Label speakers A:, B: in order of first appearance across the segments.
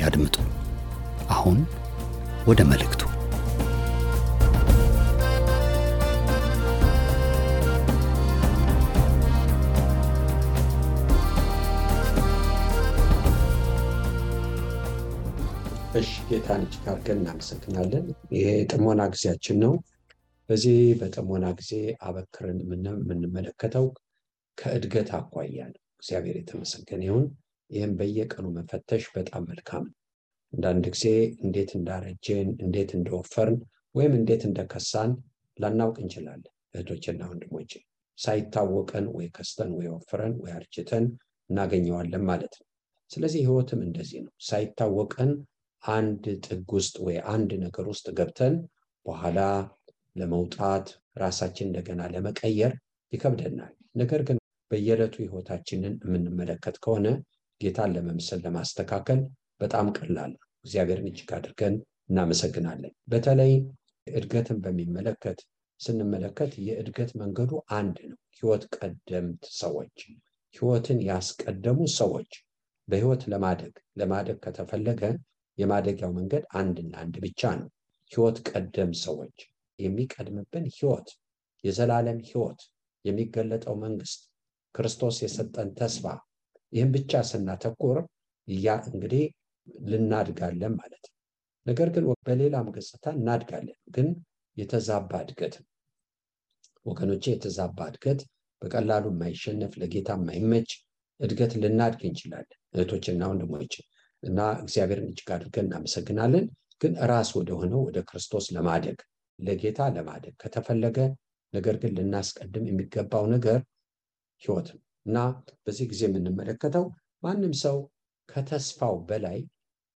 A: ያድምጡ። አሁን ወደ መልእክቱ።
B: እሺ ጌታን እጅግ አድርገን እናመሰግናለን። ይሄ የጥሞና ጊዜያችን ነው። በዚህ በጥሞና ጊዜ አበክረን የምንመለከተው ከእድገት አኳያ ነው። እግዚአብሔር የተመሰገነ ይሁን። ይህም በየቀኑ መፈተሽ በጣም መልካም ነው። አንዳንድ ጊዜ እንዴት እንዳረጀን፣ እንዴት እንደወፈርን ወይም እንዴት እንደከሳን ላናውቅ እንችላለን። እህቶችና ወንድሞች ሳይታወቀን ወይ ከስተን ወይ ወፍረን ወይ አርጅተን እናገኘዋለን ማለት ነው። ስለዚህ ህይወትም እንደዚህ ነው። ሳይታወቀን አንድ ጥግ ውስጥ ወይ አንድ ነገር ውስጥ ገብተን በኋላ ለመውጣት ራሳችን እንደገና ለመቀየር ይከብደናል። ነገር ግን በየዕለቱ ህይወታችንን የምንመለከት ከሆነ ጌታን ለመምሰል ለማስተካከል በጣም ቀላል ነው። እግዚአብሔርን እጅግ አድርገን እናመሰግናለን። በተለይ እድገትን በሚመለከት ስንመለከት የእድገት መንገዱ አንድ ነው። ህይወት ቀደምት ሰዎች፣ ህይወትን ያስቀደሙ ሰዎች በህይወት ለማደግ ለማደግ ከተፈለገ የማደጊያው መንገድ አንድና አንድ ብቻ ነው። ህይወት ቀደም ሰዎች የሚቀድምብን ህይወት የዘላለም ህይወት የሚገለጠው መንግስት ክርስቶስ የሰጠን ተስፋ ይህም ብቻ ስናተኩር ያ እንግዲህ ልናድጋለን ማለት ነው። ነገር ግን በሌላም ገጽታ እናድጋለን፣ ግን የተዛባ እድገት ነው። ወገኖቼ የተዛባ እድገት በቀላሉ የማይሸነፍ ለጌታ የማይመች እድገት ልናድግ እንችላለን እህቶችና ወንድሞች እና እግዚአብሔርን እጅግ አድርገን እናመሰግናለን። ግን ራስ ወደሆነው ወደ ክርስቶስ ለማደግ ለጌታ ለማደግ ከተፈለገ ነገር ግን ልናስቀድም የሚገባው ነገር ህይወት ነው እና በዚህ ጊዜ የምንመለከተው ማንም ሰው ከተስፋው በላይ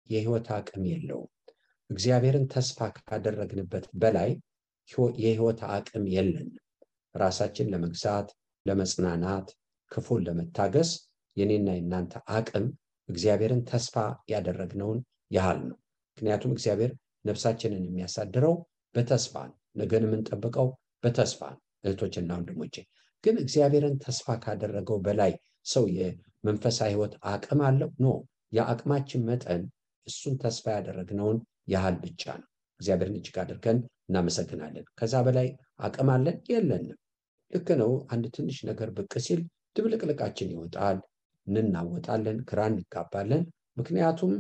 B: የህይወት አቅም የለውም። እግዚአብሔርን ተስፋ ካደረግንበት በላይ የህይወት አቅም የለንም። ራሳችን ለመግዛት፣ ለመጽናናት፣ ክፉን ለመታገስ የኔና የናንተ አቅም እግዚአብሔርን ተስፋ ያደረግነውን ያህል ነው። ምክንያቱም እግዚአብሔር ነፍሳችንን የሚያሳድረው በተስፋ ነው። ነገን የምንጠብቀው በተስፋ ነው። እህቶችና ወንድሞቼ ግን እግዚአብሔርን ተስፋ ካደረገው በላይ ሰው የመንፈሳዊ ህይወት አቅም አለው? ኖ የአቅማችን መጠን እሱን ተስፋ ያደረግነውን ያህል ብቻ ነው። እግዚአብሔርን እጅግ አድርገን እናመሰግናለን። ከዛ በላይ አቅም አለን? የለንም። ልክ ነው። አንድ ትንሽ ነገር ብቅ ሲል ድብልቅልቃችን ይወጣል፣ እንናወጣለን፣ ግራ እንጋባለን። ምክንያቱም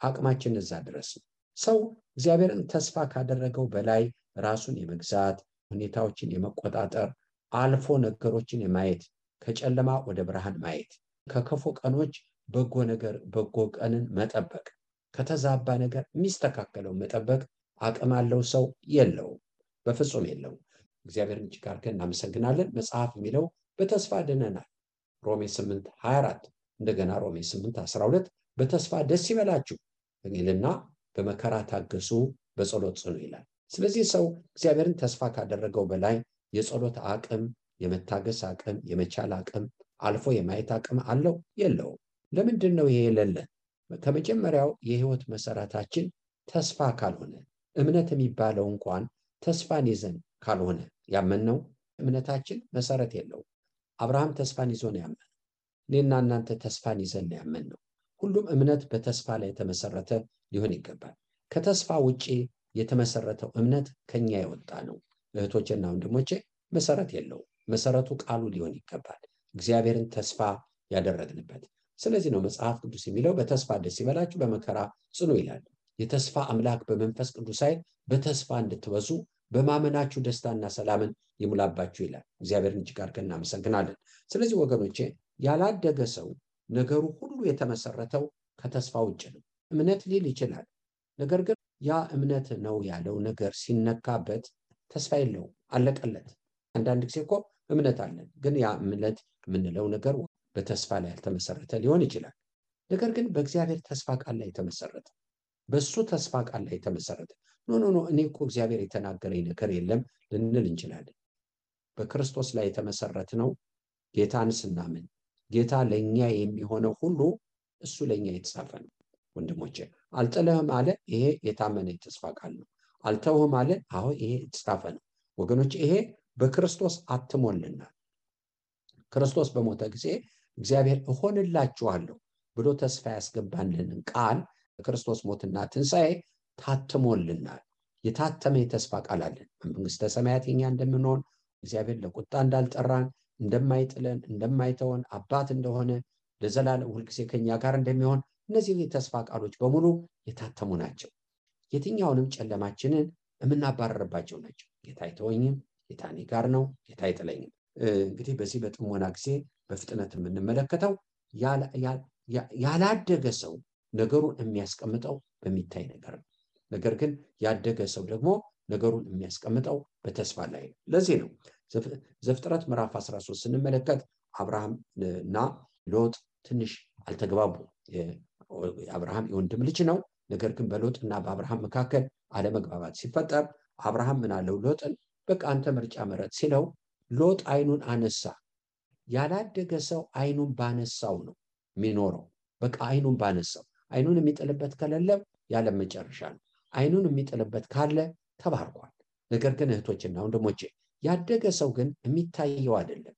B: አቅማችን እዛ ድረስ ነው። ሰው እግዚአብሔርን ተስፋ ካደረገው በላይ ራሱን የመግዛት ሁኔታዎችን የመቆጣጠር አልፎ ነገሮችን የማየት ከጨለማ ወደ ብርሃን ማየት ከክፉ ቀኖች በጎ ነገር በጎ ቀንን መጠበቅ ከተዛባ ነገር የሚስተካከለው መጠበቅ አቅም አለው ሰው የለውም፣ በፍጹም የለውም። እግዚአብሔርን አድርገን እናመሰግናለን። መጽሐፍ የሚለው በተስፋ ድነናል። ሮሜ 8 24 እንደገና ሮሜ 8 12 በተስፋ ደስ ይበላችሁ ይልና በመከራ ታገሱ፣ በጸሎት ጽኑ ይላል። ስለዚህ ሰው እግዚአብሔርን ተስፋ ካደረገው በላይ የጸሎት አቅም፣ የመታገስ አቅም፣ የመቻል አቅም፣ አልፎ የማየት አቅም አለው የለውም? ለምንድን ነው ይሄ የሌለን? ከመጀመሪያው የህይወት መሰረታችን ተስፋ ካልሆነ እምነት የሚባለው እንኳን ተስፋን ይዘን ካልሆነ ያመንነው እምነታችን መሰረት የለውም። አብርሃም ተስፋን ይዞ ነው ያመነው። እኔና እናንተ ተስፋን ይዘን ነው ያመንነው። ሁሉም እምነት በተስፋ ላይ የተመሰረተ ሊሆን ይገባል። ከተስፋ ውጭ የተመሰረተው እምነት ከኛ የወጣ ነው። እህቶቼና ወንድሞቼ መሰረት የለውም። መሰረቱ ቃሉ ሊሆን ይገባል። እግዚአብሔርን ተስፋ ያደረግንበት ስለዚህ ነው መጽሐፍ ቅዱስ የሚለው በተስፋ ደስ ይበላችሁ፣ በመከራ ጽኑ ይላል። የተስፋ አምላክ በመንፈስ ቅዱስ ኃይል በተስፋ እንድትበዙ በማመናችሁ ደስታና ሰላምን ይሙላባችሁ ይላል። እግዚአብሔርን እጅግ አድርገን እናመሰግናለን። ስለዚህ ወገኖቼ ያላደገ ሰው ነገሩ ሁሉ የተመሰረተው ከተስፋ ውጭ ነው። እምነት ሊል ይችላል። ነገር ግን ያ እምነት ነው ያለው ነገር ሲነካበት ተስፋ የለውም፣ አለቀለት። አንዳንድ ጊዜ እኮ እምነት አለን፣ ግን ያ እምነት የምንለው ነገር በተስፋ ላይ ያልተመሰረተ ሊሆን ይችላል። ነገር ግን በእግዚአብሔር ተስፋ ቃል ላይ የተመሰረተ በሱ ተስፋ ቃል ላይ የተመሰረተ no no no እኔ እኮ እግዚአብሔር የተናገረኝ ነገር የለም ልንል እንችላለን። በክርስቶስ ላይ የተመሰረተ ነው። ጌታን ስናምን ጌታ ለእኛ የሚሆነው ሁሉ እሱ ለእኛ የተጻፈ ነው። ወንድሞቼ አልጥልህም አለ፣ ይሄ የታመነ የተስፋ ቃል ነው። አልተውህም አለ፣ አሁ ይሄ የተጻፈ ነው። ወገኖች ይሄ በክርስቶስ አትሞልናል። ክርስቶስ በሞተ ጊዜ እግዚአብሔር እሆንላችኋለሁ ብሎ ተስፋ ያስገባልንን ቃል በክርስቶስ ሞትና ትንሣኤ ታትሞልናል። የታተመ የተስፋ ቃል አለን። መንግስተ ሰማያት የኛ እንደምንሆን እግዚአብሔር ለቁጣ እንዳልጠራን፣ እንደማይጥለን፣ እንደማይተወን አባት እንደሆነ ለዘላለም ሁልጊዜ ከኛ ጋር እንደሚሆን እነዚህ የተስፋ ቃሎች በሙሉ የታተሙ ናቸው። የትኛውንም ጨለማችንን የምናባረርባቸው ናቸው። ጌታ አይተወኝም፣ ጌታ እኔ ጋር ነው፣ ጌታ አይጥለኝም። እንግዲህ በዚህ በጥሞና ጊዜ በፍጥነት የምንመለከተው ያላደገ ሰው ነገሩን የሚያስቀምጠው በሚታይ ነገር ነው። ነገር ግን ያደገ ሰው ደግሞ ነገሩን የሚያስቀምጠው በተስፋ ላይ ነው። ለዚህ ነው ዘፍጥረት ምዕራፍ 13 ስንመለከት አብርሃም እና ሎጥ ትንሽ አልተግባቡ። አብርሃም የወንድም ልጅ ነው። ነገር ግን በሎጥ በአብርሃም መካከል አለመግባባት ሲፈጠር አብርሃም ምን አለው ሎጥን፣ በቃ አንተ ምርጫ ምረጥ ሲለው ሎጥ አይኑን አነሳ። ያላደገ ሰው አይኑን ባነሳው ነው የሚኖረው። በቃ አይኑን ባነሳው። አይኑን የሚጥልበት ከሌለ ያለ መጨረሻ ነው። አይኑን የሚጥልበት ካለ ተባርኳል። ነገር ግን እህቶችና ወንድሞቼ ያደገ ሰው ግን የሚታየው አይደለም።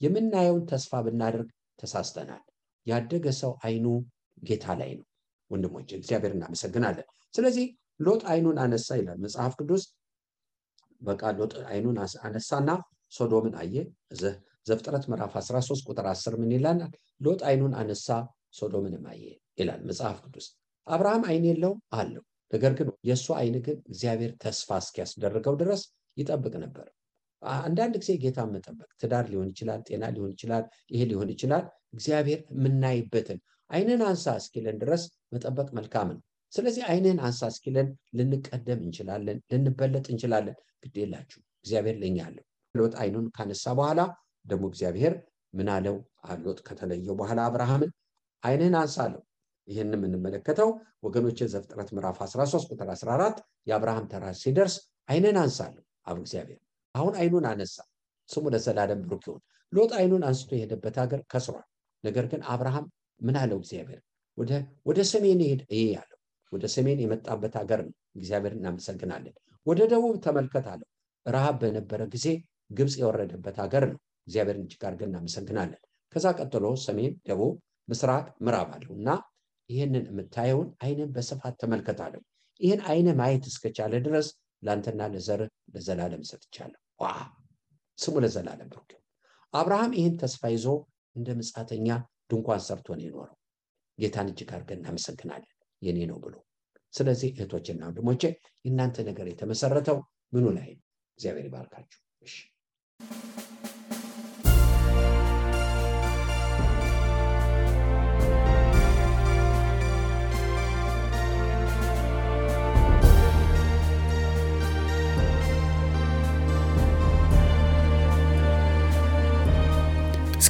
B: የምናየውን ተስፋ ብናደርግ ተሳስተናል። ያደገ ሰው አይኑ ጌታ ላይ ነው። ወንድሞቼ እግዚአብሔር እናመሰግናለን። ስለዚህ ሎጥ አይኑን አነሳ ይላል መጽሐፍ ቅዱስ። በቃ ሎጥ አይኑን አነሳና ሶዶምን አየ። ዘፍጥረት ምዕራፍ 13 ቁጥር 10 ምን ይላል? ሎጥ አይኑን አነሳ ሶዶምንም አየ ይላል መጽሐፍ ቅዱስ። አብርሃም አይን የለውም አለው። ነገር ግን የእሱ አይን ግን እግዚአብሔር ተስፋ እስኪያስደርገው ድረስ ይጠብቅ ነበር። አንዳንድ ጊዜ ጌታ መጠበቅ ትዳር ሊሆን ይችላል፣ ጤና ሊሆን ይችላል፣ ይሄ ሊሆን ይችላል። እግዚአብሔር የምናይበትን አይንን አንሳ እስኪለን ድረስ መጠበቅ መልካም ነው። ስለዚህ አይንን አንሳ እስኪለን ልንቀደም እንችላለን፣ ልንበለጥ እንችላለን። ግድ የላችሁ እግዚአብሔር ለኛ አለው። ሎጥ አይኑን ካነሳ በኋላ ደግሞ እግዚአብሔር ምን አለው? ሎጥ ከተለየው በኋላ አብርሃምን አይንህን አንሳ አለው። ይህን የምንመለከተው ወገኖች ዘፍጥረት ምዕራፍ 13 ቁጥር 14 የአብርሃም ተራ ሲደርስ አይንን አንሳለሁ አብ እግዚአብሔር። አሁን አይኑን አነሳ። ስሙ ለዘላለም ብሩክ ይሁን። ሎጥ አይኑን አንስቶ የሄደበት ሀገር ከስሯል። ነገር ግን አብርሃም ምን አለው እግዚአብሔር? ወደ ሰሜን ይሄ ያለው ወደ ሰሜን የመጣበት ሀገር ነው። እግዚአብሔር እናመሰግናለን። ወደ ደቡብ ተመልከት አለው። ረሃብ በነበረ ጊዜ ግብፅ የወረደበት ሀገር ነው። እግዚአብሔርን እጅግ አድርገን እናመሰግናለን። ከዛ ቀጥሎ ሰሜን፣ ደቡብ፣ ምስራቅ፣ ምዕራብ አለው እና ይህንን የምታየውን አይንን በስፋት ተመልከታለሁ። ይህን አይነ ማየት እስከቻለ ድረስ ለአንተና ለዘርህ ለዘላለም ሰጥቻለሁ። ስሙ ለዘላለም ብሩክ። አብርሃም ይህን ተስፋ ይዞ እንደ ምጻተኛ ድንኳን ሰርቶ ነው የኖረው። ጌታን እጅግ አድርገን እናመሰግናለን የኔ ነው ብሎ። ስለዚህ እህቶችና ወንድሞቼ የእናንተ ነገር የተመሰረተው ምኑ ላይ ነው? እግዚአብሔር ይባርካችሁ። እሺ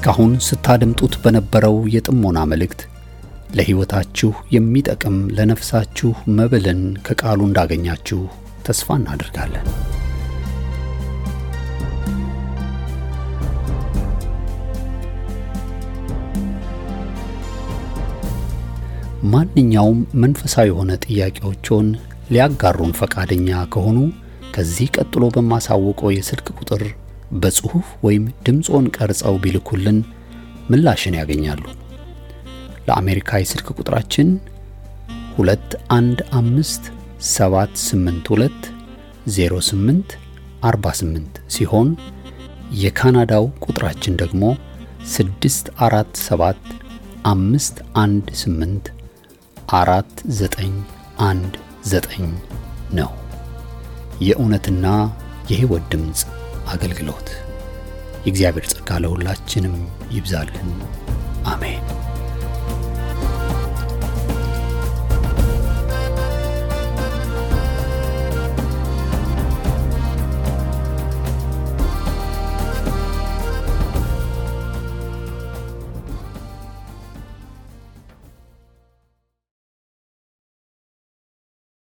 A: እስካሁን ስታደምጡት በነበረው የጥሞና መልእክት ለሕይወታችሁ የሚጠቅም ለነፍሳችሁ መብልን ከቃሉ እንዳገኛችሁ ተስፋ እናደርጋለን። ማንኛውም መንፈሳዊ የሆነ ጥያቄዎችን ሊያጋሩን ፈቃደኛ ከሆኑ ከዚህ ቀጥሎ በማሳወቀው የስልክ ቁጥር በጽሑፍ ወይም ድምፆን ቀርጸው ቢልኩልን ምላሽን ያገኛሉ። ለአሜሪካ የስልክ ቁጥራችን 215782 08 48 ሲሆን የካናዳው ቁጥራችን ደግሞ 647 አምስት አንድ ስምንት አራት ዘጠኝ አንድ ዘጠኝ ነው። የእውነትና የሕይወት ድምፅ አገልግሎት። የእግዚአብሔር ጸጋ ለሁላችንም ይብዛልን። አሜን።